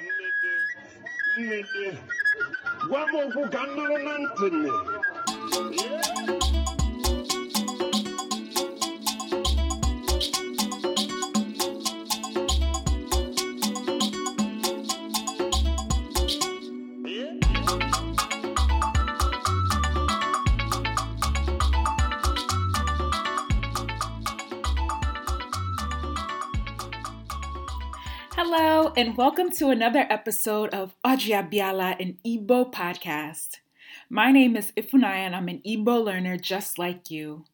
nnede nnede gwa m okwu ka and welcome to another episode of Ojiabiala, an Igbo podcast. My name is Ifunaya, and I'm an Igbo learner just like you.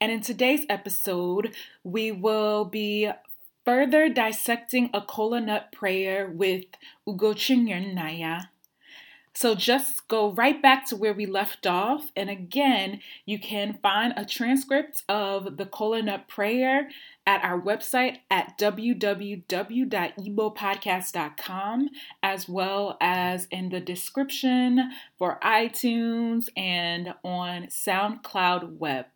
And in today's episode, we will be further dissecting a kola nut prayer with Ugochinyere Naya. So just go right back to where we left off. And again, you can find a transcript of the kola nut Prayer at our website at www.igbopodcast.com, as well as in the description for iTunes and on SoundCloud Web.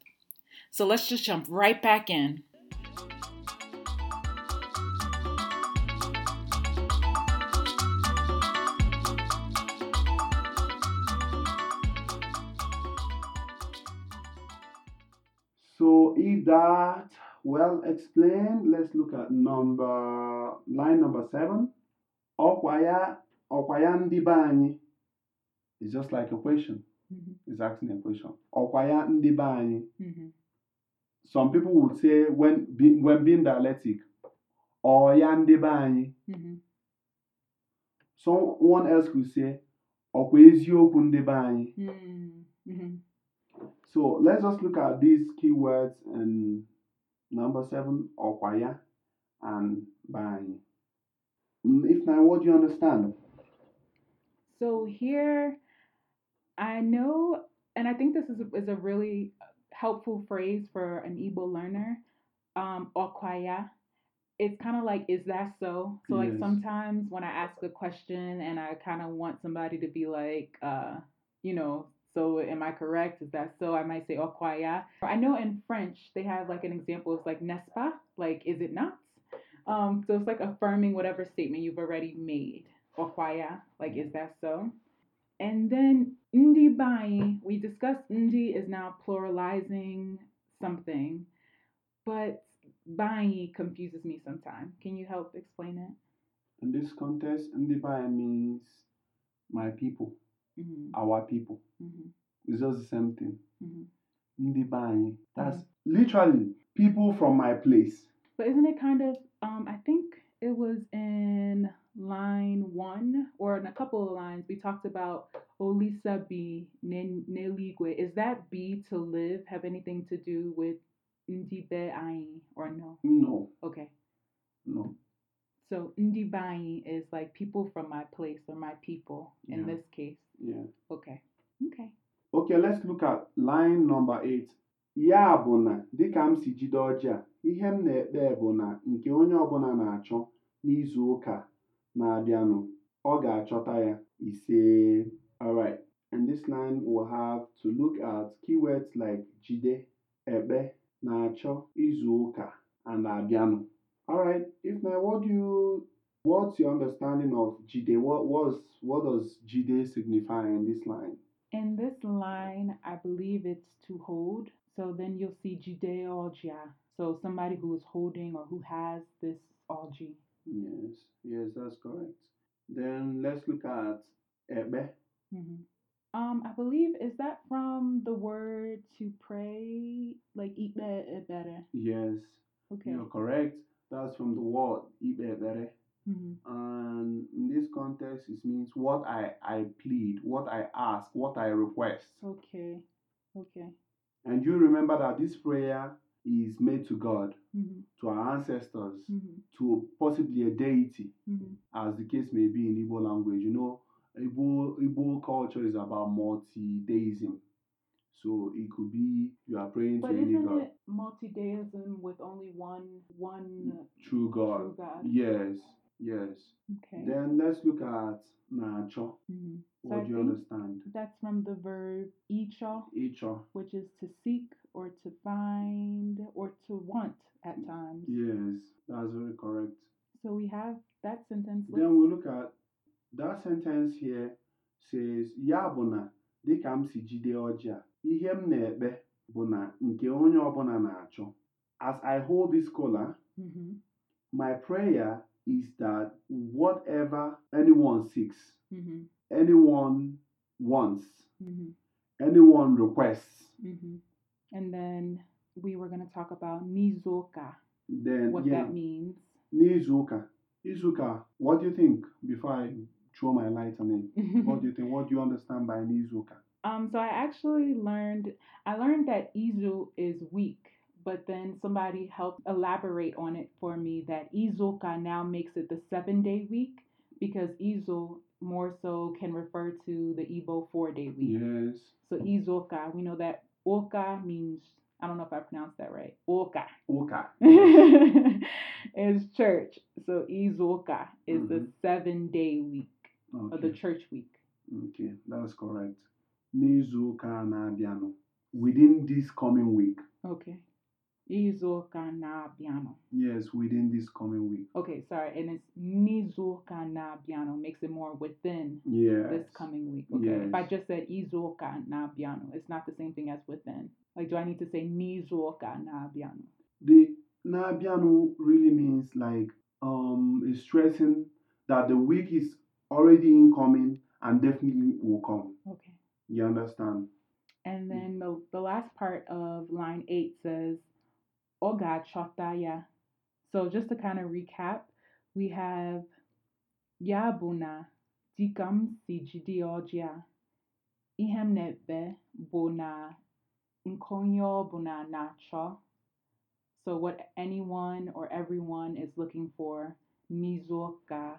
So let's just jump right back in. So if that well explained, let's look at number line number seven. Ọkwa ya ọkwa ya ndị be. It's just like a question. It's asking a question. Ọkwa ya ndị be anyị. Mhm. Some people would say when be, when being dialectic, ọ ya ndị be anyị. Mhm. Someone else could say, ọkwa eziokwu anyị. Mhm. Mhm. So let's just look at these keywords in number seven, Okwaya and Bani. Mm, If now, what do you understand? So here, I know, and I think this is a, is a really helpful phrase for an Igbo learner. Um, okwaya. It's kind of like, is that so? So like sometimes when I ask a question and I kind of want somebody to be like, uh, you know, so am I correct? Is that so? I might say okwaya. I know in French they have like an example. It's like n'est-ce pas? Like, is it not? Um, so it's like affirming whatever statement you've already made. Okwaya, like, is that so? And then ndi bai, we discussed ndi is now pluralizing something, but bai confuses me sometimes. Can you help explain it? In this context, Ndibai means my people, hmm our people. hmm It's just the same thing. hmm Ndibai. That's literally people from my place. But isn't it kind of? Um, I think it was in line one or in a couple of lines we talked about Olisa B Neligwe. Is that B to live have anything to do with Ndibe or no? No, Okay. no. So Ndibai is like people from my place or my people in Yeah. this case. Yeah. Okay. Okay. Okay, let's look at line number 8. Ya bụ na dịka m si jide ọjị a, ihe m na-ekpe bụ na nke onye ọbụla na-achọ n'izu ụka na-abịanụ, ọ ga-achọta ya ise. Alright, in this line we'll have to look at keywords like jide, ekpe, na-achọ, izu ụka, and abịanụ. Alright, if now what do you what's your understanding of jide? What was what does jide signify in this line? In this line, I believe it's to hold. So then you'll see Judeologia. So somebody who is holding or who has this algae. Yes, yes, that's correct. Then let's look at ebe. hmm Um, I believe is that from the word to pray, like eat better. Yes, Okay. you're correct. That's from the word ibebere. Hmm And in this context, it means what I, I plead, what I ask, what I request. Okay. Okay. And you remember that this prayer is made to God, hmm to our ancestors, hmm to possibly a deity, hmm as the case may be in Igbo language. You know, Igbo, Igbo culture is about multi-deism. So it could be you are praying But to any isn't God, it multi-deism with only one one true God. true God? Yes, yes. Okay. Then let's look at Nacho. hmm What I do you understand? that's from the verb icha, Icho. which is to seek or to find or to want at times. Yes, that's very correct. So we have that sentence. Then Let's- we look at That sentence here says, ya bụ na dịka m si jide ọjị a, ihe m na-ekpe bụ na nke onye ọbụla na-achọ. As I hold this kola, Mm-hmm. my prayer is that whatever anyone seeks, Mm-hmm. anyone wants, Mm-hmm. anyone requests, Mm-hmm. And then we were gonna talk about nizoka, then what yeah, that means. n'izuụka. Izuụka, what do you think before I throw my light on it? What do you think? What do you understand by n'izuụka? Um, so I actually learned I learned that Izu is week, but then somebody helped elaborate on it for me that Izuka now makes it the seven day week because Izu more so can refer to the Igbo four day week. Yes. So Izuka, we know that Oka means I don't know if I pronounced that right. Oka Oka. is church. So Izuka is the Mhm. seven day week or the church week. Okay, that's correct. N'izuụka a na-abịanụ. Within this coming week. Okay. Izuka na piano. Yes, within this coming week. Okay, sorry, and it's Nizuka na piano makes it more within Yes. this coming week. Okay. If I just said Izuka na piano, it's not the same thing as within. Like, do I need to say Nizuka na piano? The na-abịanụ really means like um is stressing that the week is already incoming and definitely will come. Okay. You understand? And then the, the last part of line eight says, Oh Oga chotaya. So just to kind of recap, we have ya Yabuna dikam si jide nebe bona nkonyo bona nacho. So what anyone or everyone is looking for, nizoka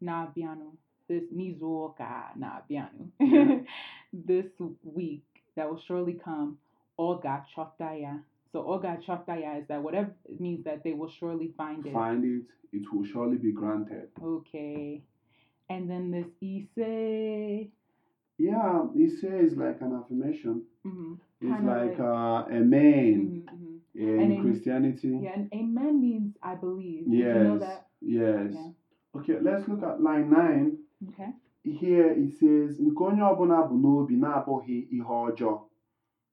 na bianu. This nizoka na bianu. This week that will surely come, oh Oga Chotaya. So Oga Chotaya is that whatever it means that they will surely find it. Find it, it will surely be granted. Okay. And then this Ise. Yeah, it says like an affirmation. mhm, It's like uh, amen mhm, mhm. in And Christianity. Yeah, and amen means I believe. Did you know Yes. that? Yes. Yeah. Okay, let's look at line 9. Okay. Here it says, nke onye ọbụla bụ n'obi na-abụghị ihe ọjọọ.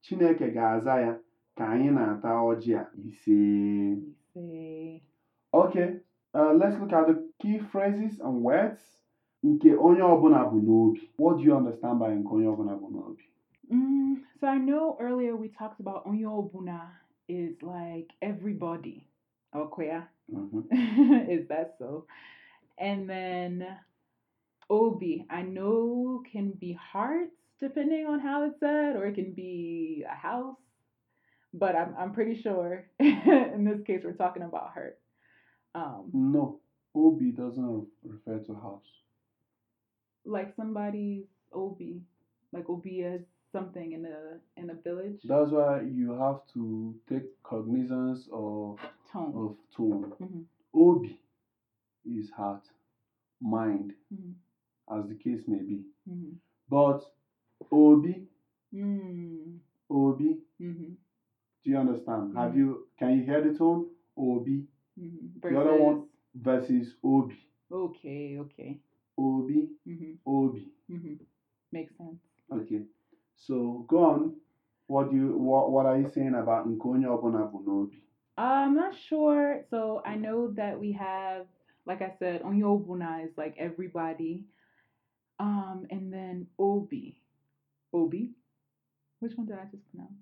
Chineke ga-aza ya ka anyị na-ata ọjị a. Okay, uh, let's look at the key phrases and words. Nke onye ọbụla bụ n'obi. What do you understand by nke onye ọbụla bụ n'obi? Mm, so I know earlier we talked about Onyobuna is like everybody. Okoya. Mhm. is that so? And then Obi, I know can be hearts depending on how it's said, or it can be a house. But I'm I'm pretty sure in this case we're talking about heart. Um, No, obi doesn't refer to house. like somebody's Obi, like Obi is something in a in a village. That's why you have to take cognizance of, Tone. of tone. Mhm. Obi is heart, mind, Mhm. as the case may be. Mhm. But Obi, Mm. Obi, do you understand? Have Mhm. you can you hear the tone? Obi Mhm. The other one- Versus- Obi. Okay. Okay. Obi, Mhm. Obi. Mhm. Makes sense. Okay. So go on. What do you what, what are you saying about ọbụla bụ n'obi? I'm not sure. So I know that we have, like I said, Onyobuna is like everybody. Um, and then Obi. Obi? Which one did I just pronounce?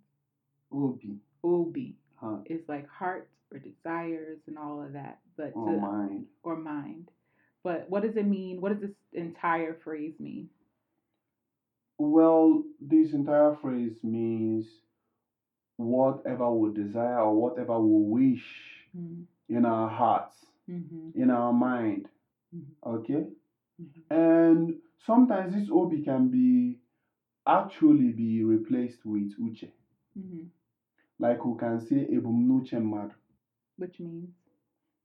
Obi, Obi heart, is like heart or desires and all of that. But or to, mind. or mind. But what does it mean? What does this entire phrase mean? Well, this entire phrase means whatever we desire or whatever we wish Mm-hmm. in our hearts, Mm-hmm. in our mind. Mhm. Okay? Mm-hmm. And sometimes this obi can be actually be replaced with uche. Mm-hmm. Like we can say ebumnuche mmadụ. Which means.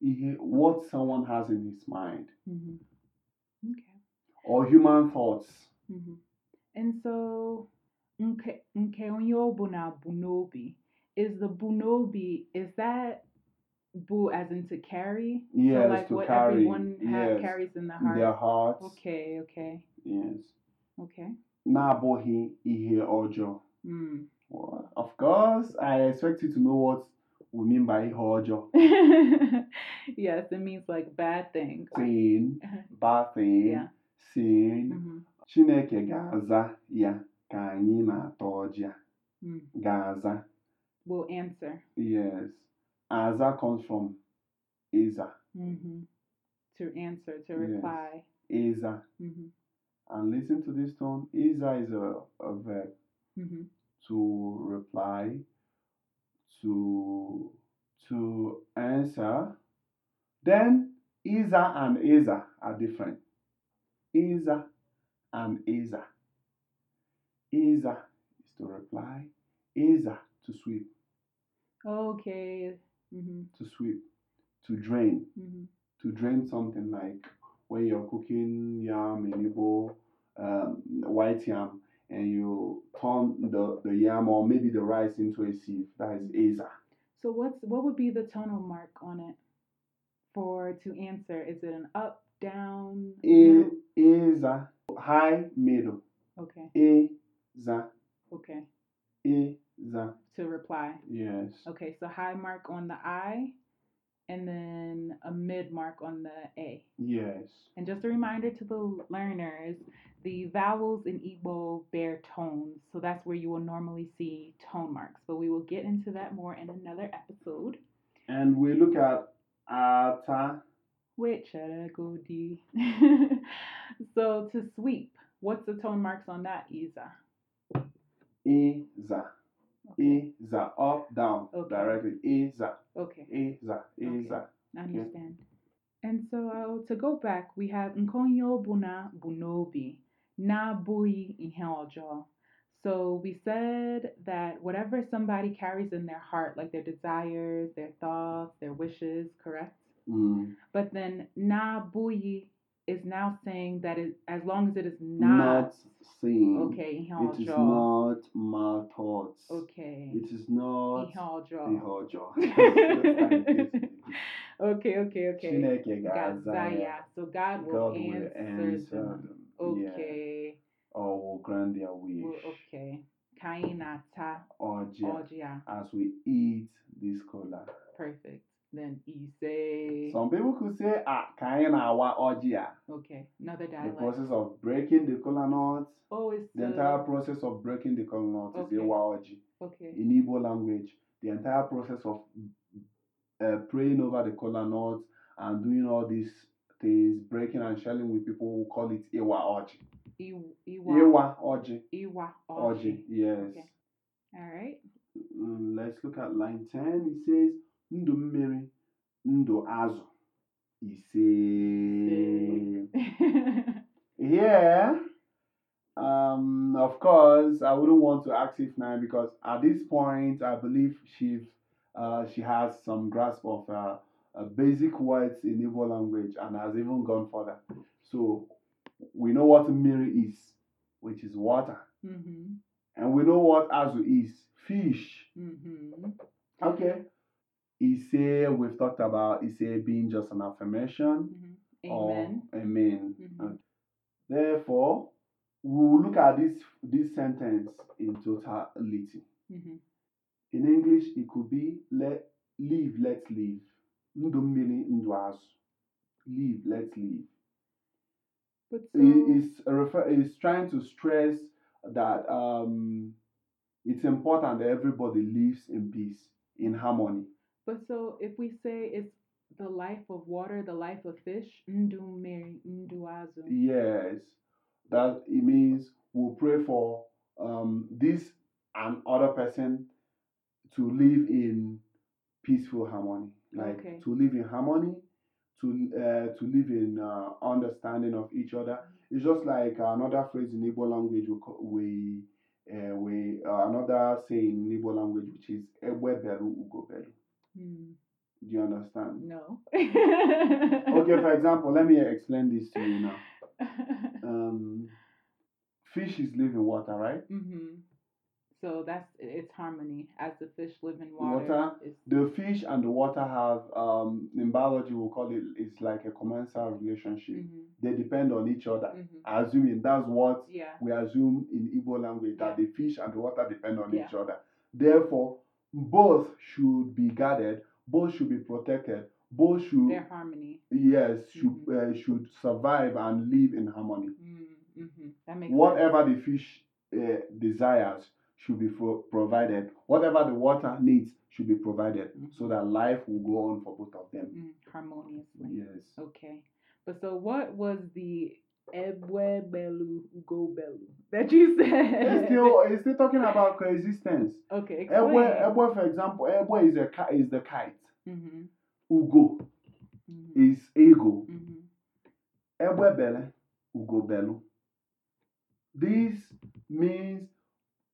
Ihe, what someone has in his mind. Mm-hmm. Okay. Or human thoughts. hmm And so, nke nke onye ọbụla bụ n'obi. Is the bunobi, is that bu as in to carry. Yes, so like to what carry, everyone have yes. carries in the in heart. their hearts. Okay, okay, Yes. okay. Na-abụghị ihe ọjọọ. Mm. Well, of course, I expect you to know what we mean by ọjọọ. yes, it means like bad things. Sin, bad thing, Yeah. sin. hmm Chineke ga-aza ya ka anyị na-ata ọjị. Mm. Ga-aza. We'll answer. Yes. Aza comes from Iza. hmm To answer, to Yes. reply. Iza. hmm And listen to this tone. Iza is a, a verb hmm to reply, to to answer. Then Isa and Iza are different. Isa and Iza. Isa is to reply. Iza to sweep, Okay. hmm to sweep, to drain. hmm to drain something like when you're cooking yam, enable, um, white yam, and you turn the, the yam or maybe the rice into a sieve. That is Aza. So what's what would be the tonal mark on it for to answer? Is it an up, down? A, middle? Aza. High, middle. Okay. Aza. Okay. Aza. To reply. Yes. Okay. So high mark on the I, and then a mid mark on the A. Yes. And just a reminder to the learners, the vowels in Igbo bear tones, so that's where you will normally see tone marks. But we will get into that more in another episode. And we look at Ata. Which Godi. so to sweep, what's the tone marks on that, Isa? Aza. Okay. Aza. Up, down. Okay. Directly. Aza. Okay. Aza. Aza. I understand. And so uh, to go back, we have Nkonyo Buna Bunobi, Na Bui Iheljo. So we said that whatever somebody carries in their heart, like their desires, their thoughts, their wishes, correct? Mm. But then Na Bui is now saying that it, as long as it is not, not seen. okay, It is not my thoughts. Okay. It is not Okay, okay, okay. So God will God will answer, answer them. them. Yeah. Okay. Or will grant their wish. Okay. Kainata Ọjị Ojia. as we eat this cola. Perfect. Then Ise. Some people could say, ah, ka anyị na-awa ọjị a. Okay. Another The process of breaking the nut, oh, it's the entire process of breaking the nut Okay. is Iwa ọjị. Okay. in Igbo language, the entire process of uh, praying over the kola nut and doing all these things, breaking and sharing with people, we call it Iwa Oji. Iw- Iwa. Iwa Oji. Iwa. Oji, Oji. yes. Okay. All right. Mm, let's look at line 10. It says, Ndụ mmiri, ndụ azụ. Ise. Yeah. Um, of course, I wouldn't want to ask if now because at this point, I believe she uh, she has some grasp of uh, uh, basic words in Igbo language and has even gone further. So we know what miri is, which is water, mm-hmm. and we know what azu is, fish. Mm-hmm. Okay. Ise, we've talked about Ise being just an affirmation. Mm-hmm. or Amen. amen. Mhm. Okay. Therefore, we will look at this this sentence in totality. Mm-hmm. In English, it could be let live, let's live. Ndụ mmiri, ndụ azụ. Live, let's live. But so, It is refer is trying to stress that um, it's important that everybody lives in peace, in harmony. But so if we say it's the life of water, the life of fish, ndu meri, ndu azu. Yes, that it means we'll pray for um, this and other person to live in peaceful harmony, like Okay. to live in harmony, to uh, to live in uh, understanding of each other. It's just like another phrase in Igbo language we we uh, we uh, another saying in Igbo language which is "Egbe beru ugo beru." Hmm. Do you understand? No. Okay, for example, let me explain this to you now. Um, fish is live in water, right? Mm-hmm. So that's it's harmony. As the fish live in water, Water, The fish and the water have, um, in biology, we'll call it, it's like a commensal relationship. hmm They depend on each other. hmm Assuming that's what yeah, we assume in Igbo language that Yeah. the fish and the water depend on Yeah. each other. Therefore, both should be guarded, both should be protected, both should their harmony. yes should Mhm. uh, should survive and live in harmony. Mm-hmm. That makes sense. Whatever the fish uh, desires should be pro- provided. Whatever the water needs should be provided, so that life will go on for both of them. Mm, harmoniously. Yes. Okay. But so what was the Ebwe Belu Ugo Belu that you said? It's still it's still talking about coexistence. okay, explain. Ebwe, Ebwe, for example, Ebwe is a is the kite. Mm-hmm. Ugo Mm-hmm. is eagle. Mm-hmm. Ugo ugobelu. This means,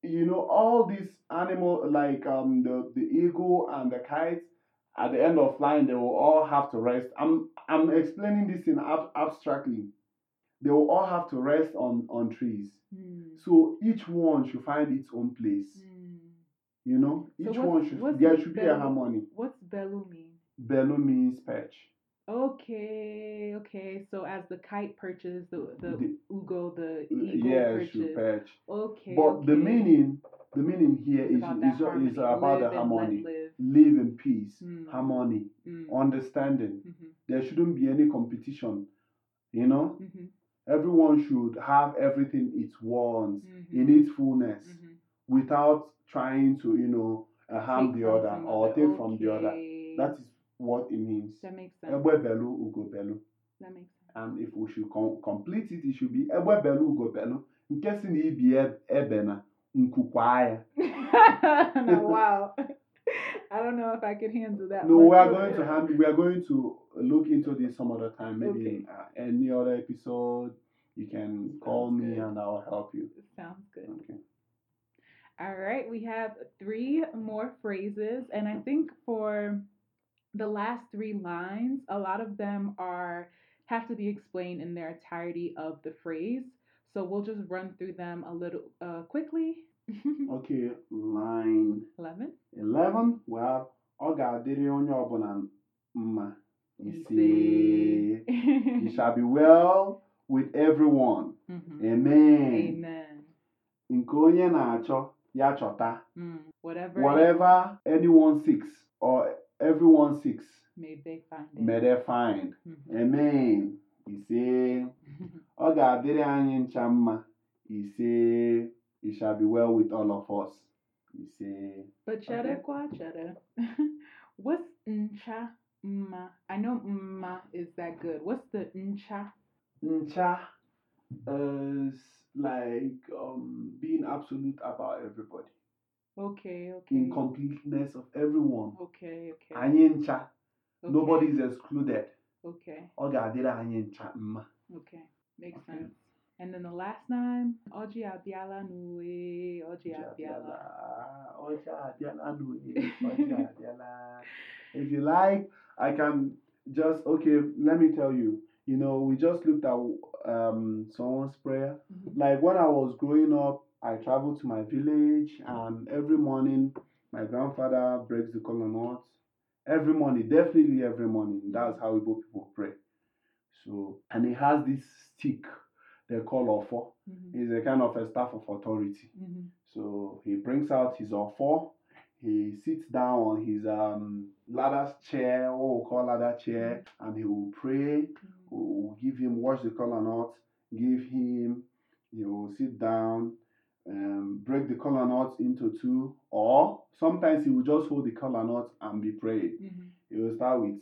you know, all these animal like um the, the eagle and the kite, at the end of flying, they will all have to rest. I'm I'm explaining this in ab- abstractly. They will all have to rest on on trees. Mm. So each one should find its own place. Mm. You know, So each what's- one should there should be a harmony. What's Belu mean? Belu means perch. Okay, okay. So as the kite perches, the the, The- Ugo, the eagle Yeah, perches. should perch. Okay. But the meaning, the meaning here It's is about is, that is harmony. about Live the harmony. live. Live in peace, Mm. harmony, Mm. understanding. Mhm. There shouldn't be any competition. You know, Mhm. Everyone should have everything it wants Mhm. in its fullness Mhm. without trying to, you know, uh, harm Take the other or other. take from the other. That is what it means. that makes sense. Egbe belu ugo belu. That makes sense. And if we should com- complete it, it should be egbe belu ugo belu. Nke si na ibi ebe na nkukwa ya. wow. I don't know if I can handle that. No, we are going to hand, we are going to look into this some other time. Maybe Okay. in uh, any other episode, you can call me good. and I'll help you. Sounds good. Okay. All right, we have three more phrases, and I think for the last three lines, a lot of them are have to be explained in their entirety of the phrase. So we'll just run through them a little uh, quickly. Okay, line Eleven. 11. Well, ọ ga-adịrị onye ọbụla mma. Ise. Ise. It shall be well with everyone. Mhm. Amen. Amen. Nke onye na-achọ, ya chọta. Mm. Whatever. Whatever anyone seeks or everyone seeks, May they find it. may they find. Mhm. Amen. Ise. Ọ ga-adịrị anyị ncha mma. Ise. It shall be well with all of us. Ise. But cheddar Okay. qua cheddar. What's ncha mma? I know mma is that good. What's the ncha? Ncha is like um, being absolute about everybody. Okay, okay. In completeness of everyone. Okay, okay. Anyị ncha. okay. Nobody is excluded. Okay, Ọ ga-adịrị anyị ncha mma. okay. Makes Okay. sense. And then the last name, Oji Abiala Nue, Oji Abiala. Ọjị abịala n'oye. Ọjị abịala. If you like, I can just okay. Let me tell you. You know, we just looked at um, someone's prayer. Mhm. Like when I was growing up, I traveled to my village, and every morning my grandfather breaks the kola nut. Every morning, definitely every morning. That's how Igbo people pray. So, and he has this stick they call ofo. Mhm. It's a kind of a staff of authority. Mhm. So he brings out his ofo. He sits down on his um, ladder chair, what we call ladder chair, and he will pray. Give him wash the kola nut, give him, you know, sit down, um, break the kola nut into two, or sometimes he will just hold the kola nut and be prayed. Mhm. He will start with,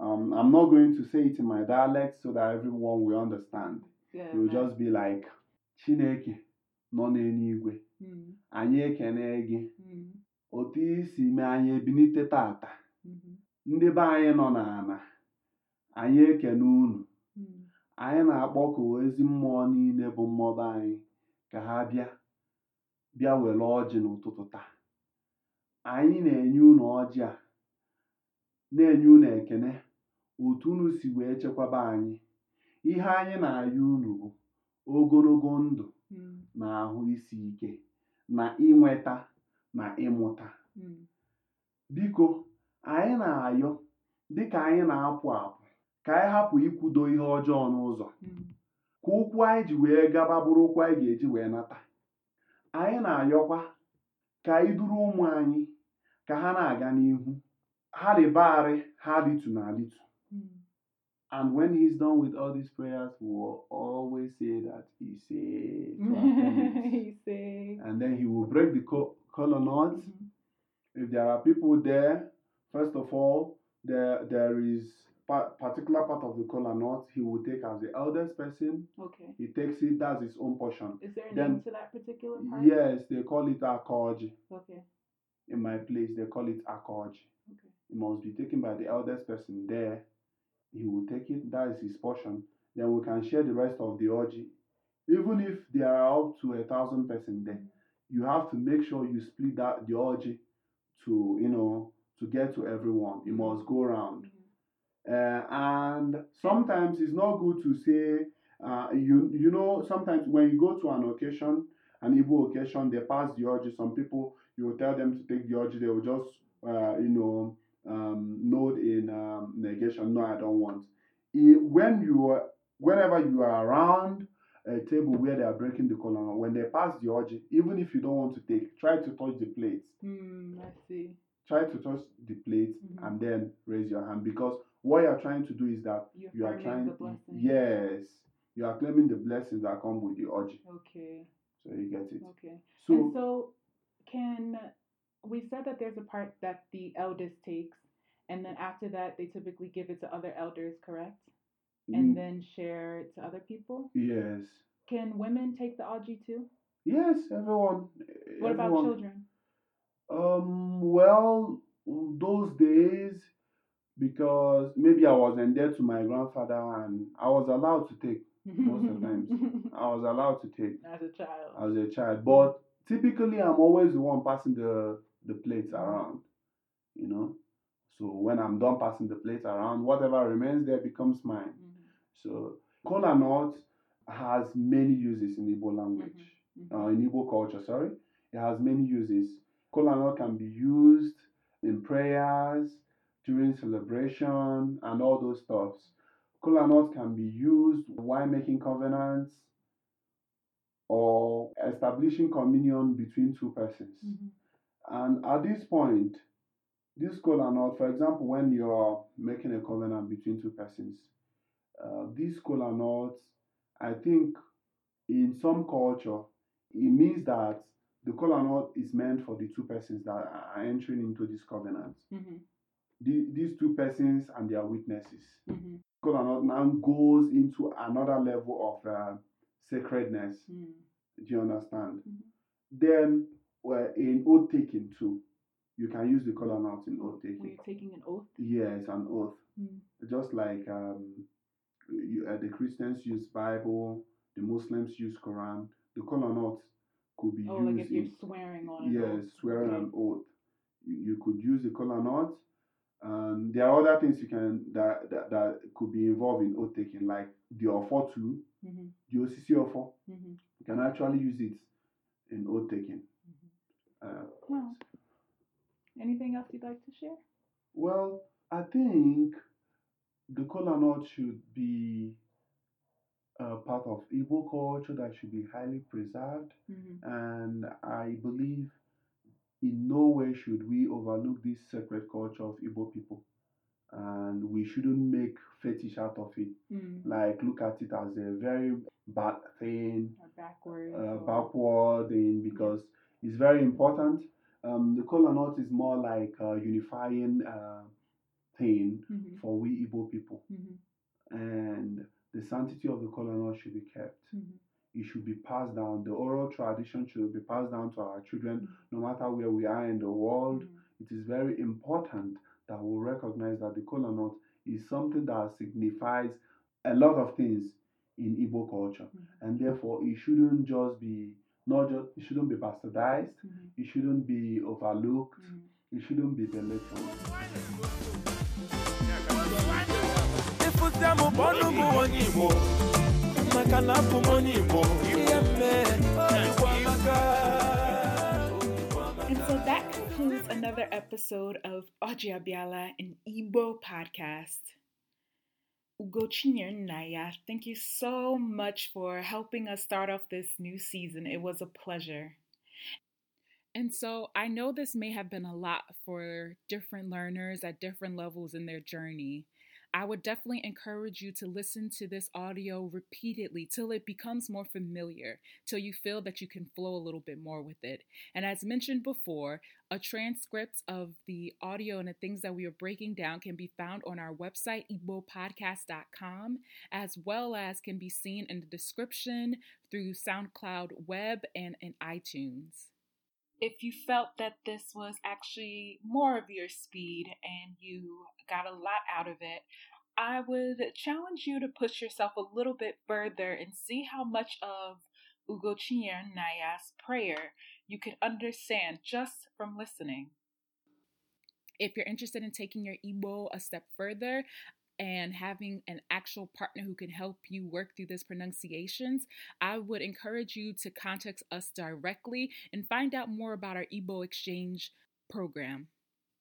um, I'm not going to say it in my dialect so that everyone will understand. Yeah. He will just be like, Chineke nọ n'eluigwe, Mhm. anyị ekene gị, Mhm. otu isi mee anyị ebinite tata, Mhm. ndị be anyị nọ anyị ekene unu. Mhm. anyị na-akpọku ezi mmụọ niile bụ mmụọ be anyị ka ha bịa bịa were ọjị n'ụtụtụ taa anyị na-enye unu ọjị a na-enye unu ekene otu unu si wee chekwaba anyị ihe anyị na-ayọ unu bụ ogologo ndụ Mhm. na ahụ isi ike na inweta na ịmụta Mm. biko anyị na-ayọ dịka anyị na-apụ apụ ka anyị hapụ ikwudo ihe ọjọọ n'ụzọ. Mm. ka ụkwụ anyị ji wee gaba bụrụ ụkwụ anyị ga-eji wee nata. Anyị na-ayọkwa ka anyị duru ụmụ anyị ka ha na-aga n'ihu. Ha rịbarị ha ritu na alitu Mm. and when he's done with all these prayers we will always say that he said he and then he will break the co- color knots. Mhm. if there are people there, first of all, there there is particular part of the kola nut he will take as the eldest person. Okay. He takes it, that's his own portion. Is there a Then- name to that particular part? Yes, they call it akoji. Okay. In my place, they call it akoji. Okay. It must be taken by the eldest person there. He will take it, that is his portion. Then we can share the rest of the oji. Even if there are up to a thousand person there, you have to make sure you split that the oji to you know to get to everyone. It must go around. Uh, and sometimes it's not good to say uh, you you know sometimes when you go to an occasion an Igbo occasion they pass the oji some people you will tell them to take the oji they will just uh, you know um, note in um, negation no I don't want I- when you are whenever you are around a table where they are breaking the kola when they pass the oji even if you don't want to take try to touch the plates Mm, I see. try to touch the plate Mhm. and then raise your hand because what you're trying to do is that You're you are trying yes you are claiming the blessings that come with the oji Okay. so you get it Okay. so and so, can we said that there's a part that the eldest takes, and then after that they typically give it to other elders, correct? And mm, then share it to other people. yes Can women take the algae too? yes everyone What about children? um well those days because maybe I wasn't there to my grandfather and I was allowed to take Most of the times. I was allowed to take As a child. as a child. But typically, I'm always the one passing the the plates around. You know, so when I'm done passing the plates around, whatever remains there becomes mine. Mhm. So kola nut has many uses in Igbo language, Mhm. uh, in Igbo culture. Sorry, it has many uses. Kola nut can be used in prayers during celebration and all those stuffs. Kola nut can be used while making covenants or establishing communion between two persons. Mhm. And at this point, this kola nut, for example, when you're making a covenant between two persons, uh, this kola nut, I think in some culture, it means that the kola nut is meant for the two persons that are entering into this covenant. Mhm. The, these two persons and their witnesses. Mhm. Nut now goes into another level of uh, sacredness. Mhm. Do you understand? Mhm. Then, well, in oath taking too, you can use the nut in oath taking. you're taking an oath. Yes, an oath. Mhm. Just like um, you, uh, the Christians use Bible, the Muslims use Quran. The kola nut could be Oh, like used if you're in swearing on an yes, swearing Okay. an oath. You, you could use the kola nut. Um, there are other things you can that, that that could be involved in oath taking, like the ofo too, Mhm. the OCC offer. Mhm. You can actually use it in oath taking. Mhm. Uh, Well, anything else you'd like to share? well, I think the kola nut should be a part of Igbo culture that should be highly preserved, Mhm. and I believe in no way should we overlook this sacred culture of Igbo people, and we shouldn't make fetish out of it. Mm. Like look at it as a very bad thing, Or backwards. uh, backward thing because it's very important. Um, the kola nut is more like a unifying uh, thing Mhm. for we Igbo people, Mhm. and the sanctity of the kola should be kept. Mhm. It should be passed down. The oral tradition should be passed down to our children, no matter where we are in the world. Mhm. It is very important that we recognize that the kola nut is something that signifies a lot of things in Igbo culture, Mhm. and therefore it shouldn't just be not just it shouldn't be bastardized. Mhm. It shouldn't be overlooked. Mhm. It shouldn't be belittled. Ịfụzi m bụ ọnụ bụ onye Igbo maka na abụ m onye Igbo ihe mme Igbo amaka concludes another episode of Ojiabiala, an Igbo podcast. Ugochinyere Naya, thank you so much for helping us start off this new season. It was a pleasure. And so I know this may have been a lot for different learners at different levels in their journey. I would definitely encourage you to listen to this audio repeatedly till it becomes more familiar, till you feel that you can flow a little bit more with it. And as mentioned before, a transcript of the audio and the things that we are breaking down can be found on our website, igbopodcast.com, as well as can be seen in the description through SoundCloud Web and in iTunes if you felt that this was actually more of your speed and you got a lot out of it, I would challenge you to push yourself a little bit further and see how much of Ugochinyere Naya's prayer you can understand just from listening. If you're interested in taking your Igbo a step further, and having an actual partner who can help you work through these pronunciations, I would encourage you to contact us directly and find out more about our Igbo Exchange program.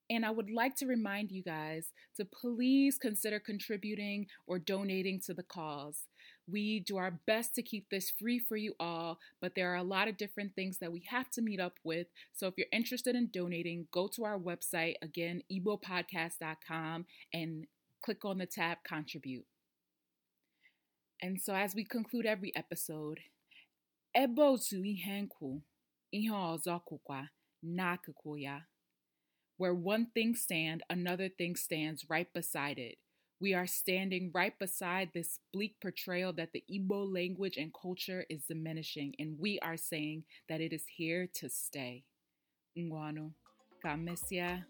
And I would like to remind you guys to please consider contributing or donating to the cause. We do our best to keep this free for you all, but there are a lot of different things that we have to meet up with. So if you're interested in donating, go to our website, again, igbopodcast.com, and click on the tab Contribute. And so, as we conclude every episode, ebe otu ihe nkwu, ihe ọzọ kwukwa ya. Where one thing stands, another thing stands right beside it. We are standing right beside this bleak portrayal that the Igbo language and culture is diminishing, and we are saying that it is here to stay. Ngwano, kamesia.